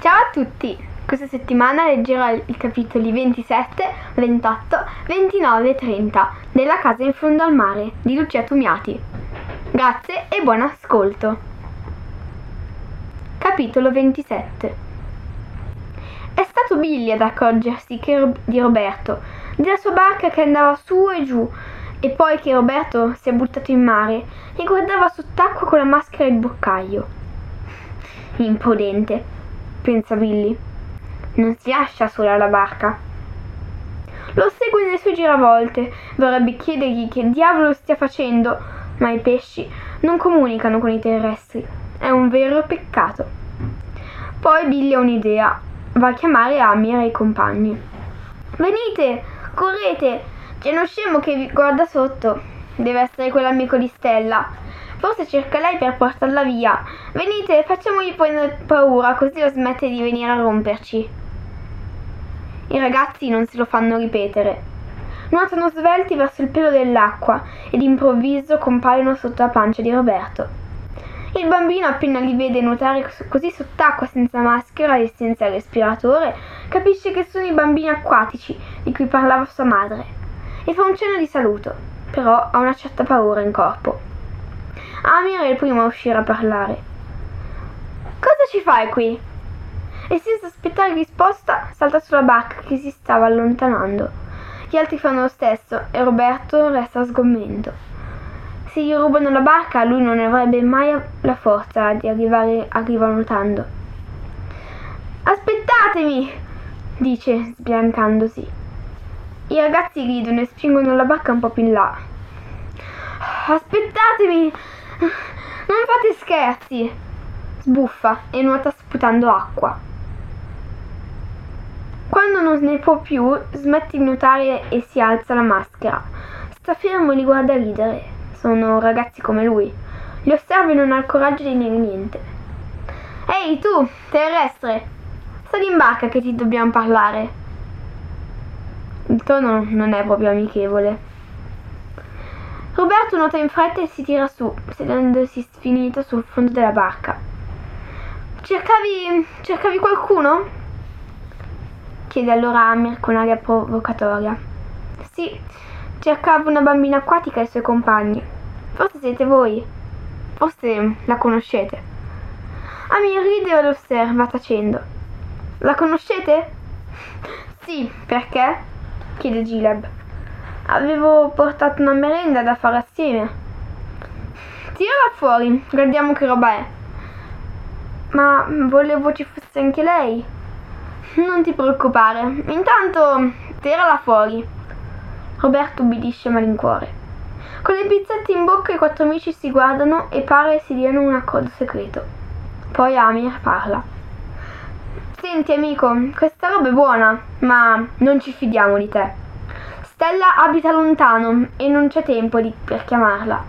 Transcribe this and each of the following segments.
Ciao a tutti! Questa settimana leggerò i capitoli 27, 28, 29 e 30 della casa in fondo al mare di Lucia Tumiati. Grazie e buon ascolto! Capitolo 27 È stato Billy ad accorgersi che, di Roberto, della sua barca che andava su e giù, e poi che Roberto si è buttato in mare e guardava sott'acqua con la maschera e il boccaglio. Imprudente pensa Billy. Non si lascia sola la barca. Lo segue nelle sue giravolte, vorrebbe chiedergli che diavolo stia facendo, ma i pesci non comunicano con i terrestri. È un vero peccato. Poi Billy ha un'idea. Va a chiamare Amir e i compagni. Venite, correte! C'è uno scemo che vi guarda sotto. Deve essere quell'amico di Stella. Forse cerca lei per portarla via. Venite, facciamogli paura, così lo smette di venire a romperci. I ragazzi non se lo fanno ripetere. Nuotano svelti verso il pelo dell'acqua e d'improvviso compaiono sotto la pancia di Roberto. Il bambino, appena li vede nuotare così sott'acqua senza maschera e senza respiratore, capisce che sono i bambini acquatici di cui parlava sua madre e fa un cenno di saluto, però ha una certa paura in corpo. Amir è il primo a uscire a parlare. Cosa ci fai qui? E senza aspettare risposta salta sulla barca che si stava allontanando. Gli altri fanno lo stesso e Roberto resta sgomento. Se gli rubano la barca lui non avrebbe mai la forza di arrivare arriva nuotando. Aspettatemi! dice sbiancandosi. I ragazzi ridono e spingono la barca un po' più in là. Aspettatemi! Non fate scherzi! Sbuffa e nuota sputando acqua. Quando non ne può più, smette di nuotare e si alza la maschera. Sta fermo e li guarda ridere. Sono ragazzi come lui. Li osserva e non ha il coraggio di dire niente. Ehi tu, terrestre! Sali in barca che ti dobbiamo parlare. Il tono non è proprio amichevole. Roberto nuota in fretta e si tira su, sedendosi sfinito sul fondo della barca. Cercavi. cercavi qualcuno? chiede allora Amir con aria provocatoria. Sì, cercavo una bambina acquatica e i suoi compagni. Forse siete voi. Forse la conoscete. Amir ride e lo osserva tacendo. La conoscete? Sì, perché? chiede Gileb. Avevo portato una merenda da fare assieme. Tirala fuori, guardiamo che roba è. Ma volevo ci fosse anche lei. Non ti preoccupare, intanto tirala fuori. Roberto ubbidisce malincuore. Con le pizzette in bocca i quattro amici si guardano e pare si diano un accordo segreto. Poi Amir parla. Senti amico, questa roba è buona, ma non ci fidiamo di te. Stella abita lontano e non c'è tempo di, per chiamarla.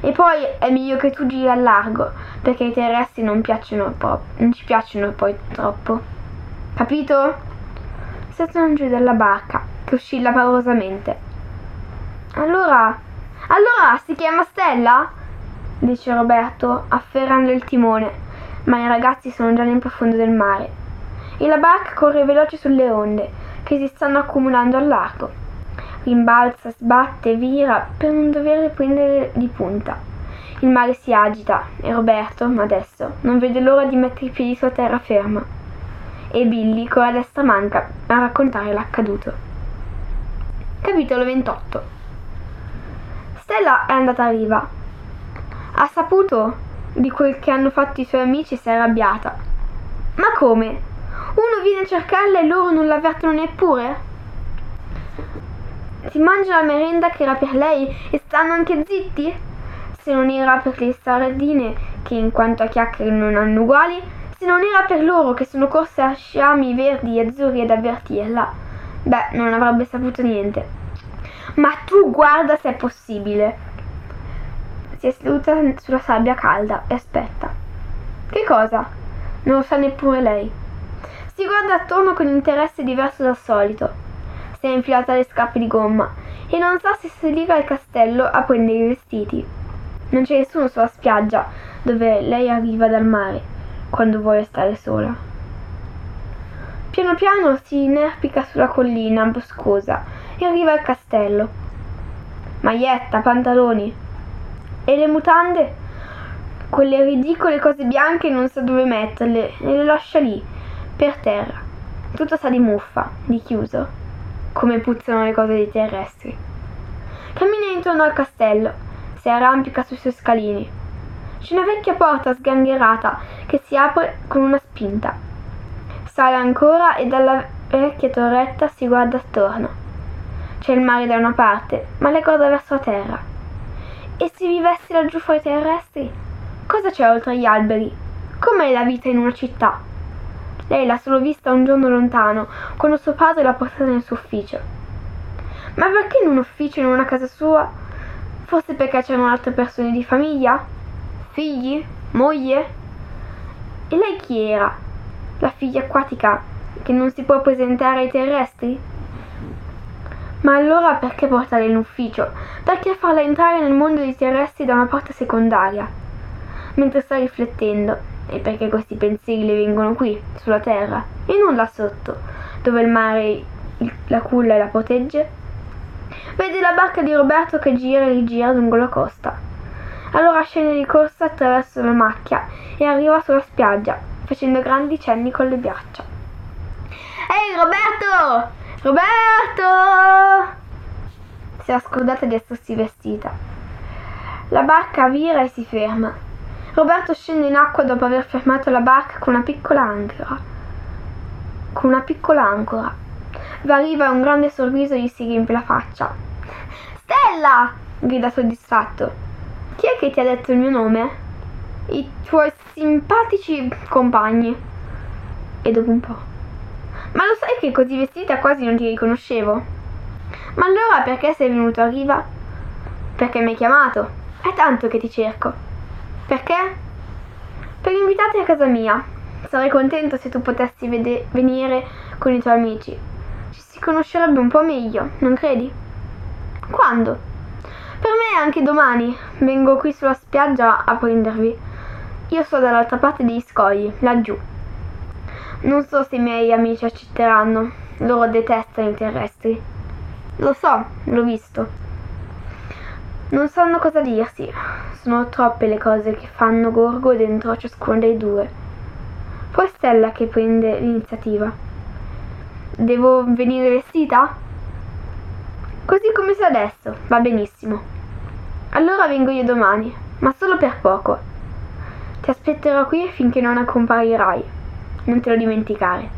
E poi è meglio che tu giri al largo, perché i terrestri non, piacciono pro- non ci piacciono poi troppo. Capito? Saltano giù dalla barca, che oscilla paurosamente. Allora, allora si chiama Stella? dice Roberto, afferrando il timone, ma i ragazzi sono già nel profondo del mare. E la barca corre veloce sulle onde, che si stanno accumulando al largo rimbalza, sbatte, vira per non dover prendere di punta. Il mare si agita e Roberto, adesso, non vede l'ora di mettere i piedi sulla terraferma. e Billy con la destra manca a raccontare l'accaduto. Capitolo 28 Stella è andata a riva. Ha saputo di quel che hanno fatto i suoi amici e si è arrabbiata. Ma come? Uno viene a cercarla e loro non l'avvertono neppure? Si mangia la merenda che era per lei e stanno anche zitti? Se non era per le sardine, che in quanto a chiacchiere non hanno uguali, se non era per loro che sono corse a sciami verdi e azzurri ad avvertirla, beh, non avrebbe saputo niente. Ma tu guarda se è possibile. Si è seduta sulla sabbia calda e aspetta. Che cosa? Non lo sa neppure lei. Si guarda attorno con interesse diverso dal solito si è infilata le scarpe di gomma e non sa se salire al castello a prendere i vestiti. Non c'è nessuno sulla spiaggia dove lei arriva dal mare quando vuole stare sola. Piano piano si inerpica sulla collina boscosa e arriva al castello. Maglietta, pantaloni e le mutande? Quelle ridicole cose bianche non sa dove metterle e le lascia lì, per terra. Tutto sa di muffa, di chiuso come puzzano le cose dei terrestri. Cammina intorno al castello, si arrampica sui suoi scalini. C'è una vecchia porta sgangherata che si apre con una spinta. Sale ancora e dalla vecchia torretta si guarda attorno. C'è il mare da una parte, ma lei guarda verso la terra. E se vivessi laggiù fra i terrestri? Cosa c'è oltre gli alberi? Com'è la vita in una città? Lei l'ha solo vista un giorno lontano, quando suo padre l'ha portata nel suo ufficio. Ma perché in un ufficio in una casa sua? Forse perché c'erano altre persone di famiglia? Figli? Moglie? E lei chi era? La figlia acquatica che non si può presentare ai terrestri? Ma allora perché portarla in ufficio? Perché farla entrare nel mondo dei terrestri da una porta secondaria? Mentre sta riflettendo, e perché questi pensieri le vengono qui, sulla terra, e non là sotto, dove il mare la culla e la protegge? Vede la barca di Roberto che gira e rigira lungo la costa. Allora scende di corsa attraverso la macchia e arriva sulla spiaggia, facendo grandi cenni con le braccia. Ehi Roberto! Roberto! Si è scordata di essersi vestita. La barca vira e si ferma Roberto scende in acqua dopo aver fermato la barca con una piccola ancora. Con una piccola ancora. Va un grande sorriso gli si riempie la faccia. Stella! grida soddisfatto. Chi è che ti ha detto il mio nome? I tuoi simpatici compagni. E dopo un po'. Ma lo sai che così vestita quasi non ti riconoscevo? Ma allora perché sei venuto a riva? Perché mi hai chiamato. È tanto che ti cerco. Perché? Per invitarti a casa mia. Sarei contento se tu potessi vede- venire con i tuoi amici. Ci si conoscerebbe un po' meglio, non credi? Quando? Per me anche domani. Vengo qui sulla spiaggia a prendervi. Io sto dall'altra parte degli scogli, laggiù. Non so se i miei amici accetteranno. Loro detestano i terrestri. Lo so, l'ho visto. Non sanno cosa dirsi. Sono troppe le cose che fanno gorgo dentro ciascuno dei due. Poi Stella che prende l'iniziativa. Devo venire vestita? Così come sei adesso, va benissimo. Allora vengo io domani, ma solo per poco. Ti aspetterò qui finché non comparirai. Non te lo dimenticare.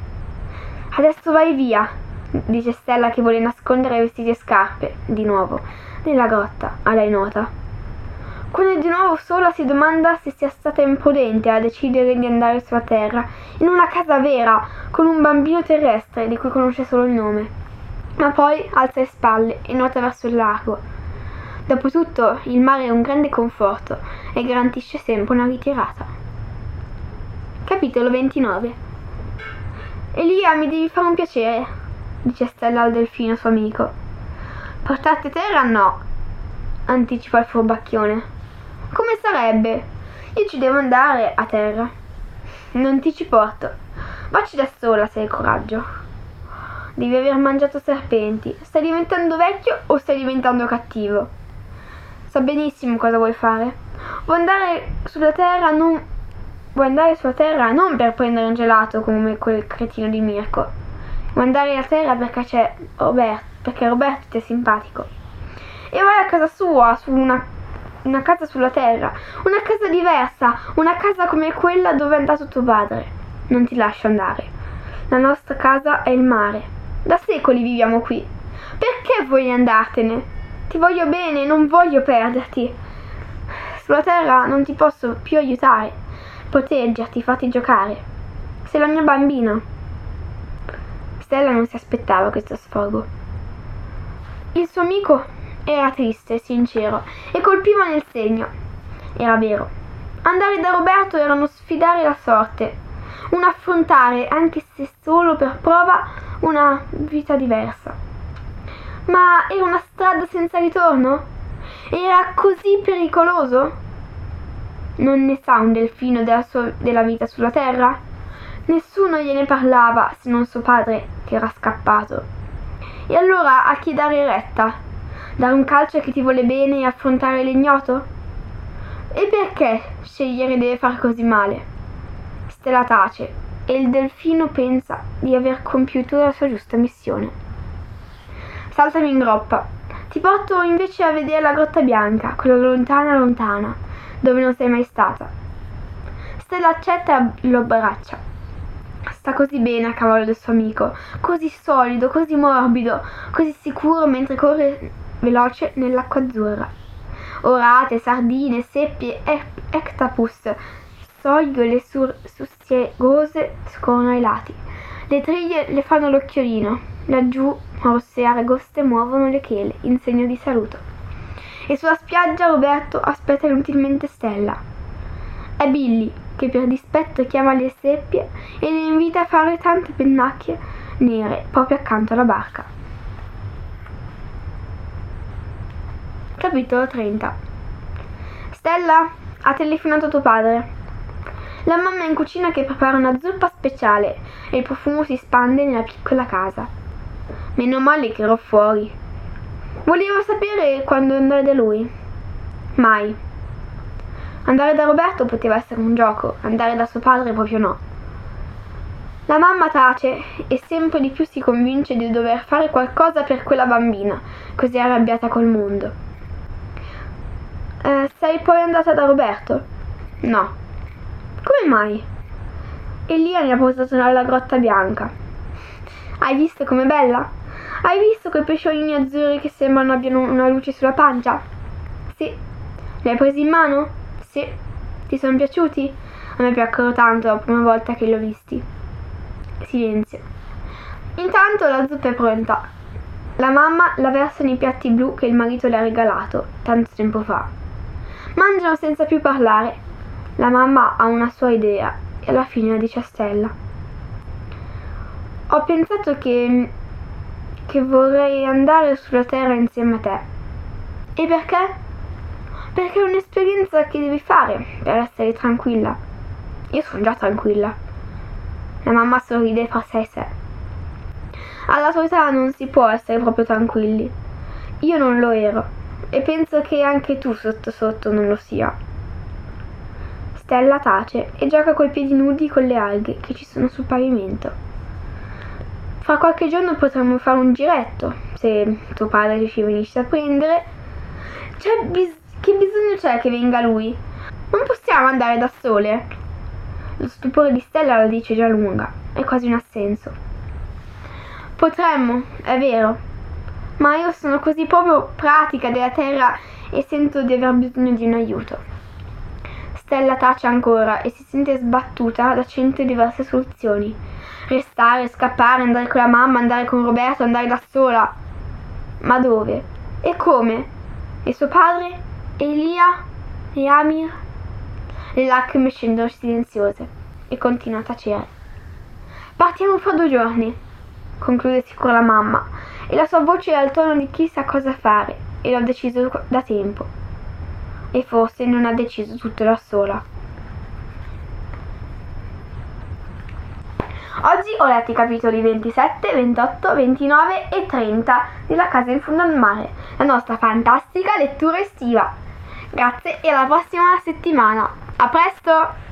Adesso vai via, dice Stella che vuole nascondere vestiti e scarpe, di nuovo nella grotta, a lei nota. Quando è di nuovo sola si domanda se sia stata imprudente a decidere di andare sulla Terra, in una casa vera, con un bambino terrestre di cui conosce solo il nome. Ma poi alza le spalle e nuota verso il largo. Dopotutto il mare è un grande conforto e garantisce sempre una ritirata. Capitolo 29 Elia, mi devi fare un piacere, dice Stella al delfino suo amico. Portate terra no, anticipa il furbacchione. Come sarebbe? Io ci devo andare a terra. Non ti ci porto. Vacci da sola se hai coraggio. Devi aver mangiato serpenti. Stai diventando vecchio o stai diventando cattivo? So benissimo cosa vuoi fare. Vuoi andare sulla terra non vuoi andare sulla Terra non per prendere un gelato come quel cretino di Mirko. Vuoi andare alla Terra perché c'è Roberto, perché Roberto ti è simpatico. E vai a casa sua, su una, una casa sulla Terra, una casa diversa, una casa come quella dove è andato tuo padre. Non ti lascio andare. La nostra casa è il mare. Da secoli viviamo qui. Perché vuoi andartene? Ti voglio bene, non voglio perderti. Sulla terra non ti posso più aiutare, proteggerti, farti giocare. Sei la mia bambina. Stella non si aspettava questo sfogo. Il suo amico era triste, sincero, e colpiva nel segno. Era vero. Andare da Roberto era uno sfidare la sorte, un affrontare, anche se solo per prova, una vita diversa. Ma era una strada senza ritorno? Era così pericoloso? Non ne sa un delfino della, sua, della vita sulla terra? Nessuno gliene parlava se non suo padre che era scappato. E allora a chi dare retta? Dare un calcio a chi ti vuole bene e affrontare l'ignoto? E perché scegliere deve far così male? Stella tace e il delfino pensa di aver compiuto la sua giusta missione. Saltami in groppa ti porto invece a vedere la grotta bianca, quella lontana lontana, dove non sei mai stata. Stella accetta e lo abbraccia. Sta così bene a cavallo del suo amico, così solido, così morbido, così sicuro mentre corre veloce nell'acqua azzurra. Orate, sardine, seppie, ectapus, sogliole sur- sussiegose scorrono ai lati. Le triglie le fanno l'occhiolino, Laggiù rosse e aragoste muovono le chele in segno di saluto. E sulla spiaggia Roberto aspetta inutilmente Stella. È Billy che per dispetto chiama le seppie e le invita a fare tante pennacchie nere proprio accanto alla barca. Capitolo 30 Stella ha telefonato tuo padre. La mamma è in cucina che prepara una zuppa speciale e il profumo si spande nella piccola casa. Meno male che ero fuori. Volevo sapere quando andare da lui. Mai. Andare da Roberto poteva essere un gioco, andare da suo padre proprio no. La mamma tace e sempre di più si convince di dover fare qualcosa per quella bambina, così arrabbiata col mondo. Eh, sei poi andata da Roberto? No. Come mai? Elia mi ha portato alla grotta bianca. Hai visto com'è bella? Hai visto quei pesciolini azzurri che sembrano abbiano una luce sulla pancia? Sì. Li hai presi in mano? Sì. Ti sono piaciuti? A me piacquero tanto la prima volta che li ho visti. Silenzio. Intanto la zuppa è pronta. La mamma la versa nei piatti blu che il marito le ha regalato tanto tempo fa. Mangiano senza più parlare. La mamma ha una sua idea e alla fine la dice a Stella. Ho pensato che che vorrei andare sulla Terra insieme a te. E perché? Perché è un'esperienza che devi fare per essere tranquilla. Io sono già tranquilla. La mamma sorride fra sé e sé. Alla tua età non si può essere proprio tranquilli. Io non lo ero e penso che anche tu sotto sotto non lo sia. Stella tace e gioca coi piedi nudi con le alghe che ci sono sul pavimento. Fra qualche giorno potremmo fare un giretto, se tuo padre ci venisse a prendere. Cioè, bis- che bisogno c'è che venga lui? Non possiamo andare da sole. Lo stupore di Stella la dice già lunga, è quasi un assenso. Potremmo, è vero, ma io sono così proprio pratica della terra e sento di aver bisogno di un aiuto. Stella tace ancora e si sente sbattuta da cento diverse soluzioni restare, scappare, andare con la mamma, andare con Roberto, andare da sola. Ma dove? E come? E suo padre? Elia? E Amir? Le lacrime scendono silenziose e continua a tacere. Partiamo fra due giorni, conclude sicura la mamma, e la sua voce è al tono di chi sa cosa fare, e l'ho deciso da tempo. E forse non ha deciso tutto da sola. Oggi ho letto i capitoli 27, 28, 29 e 30 della Casa in fondo al mare, la nostra fantastica lettura estiva. Grazie e alla prossima settimana. A presto!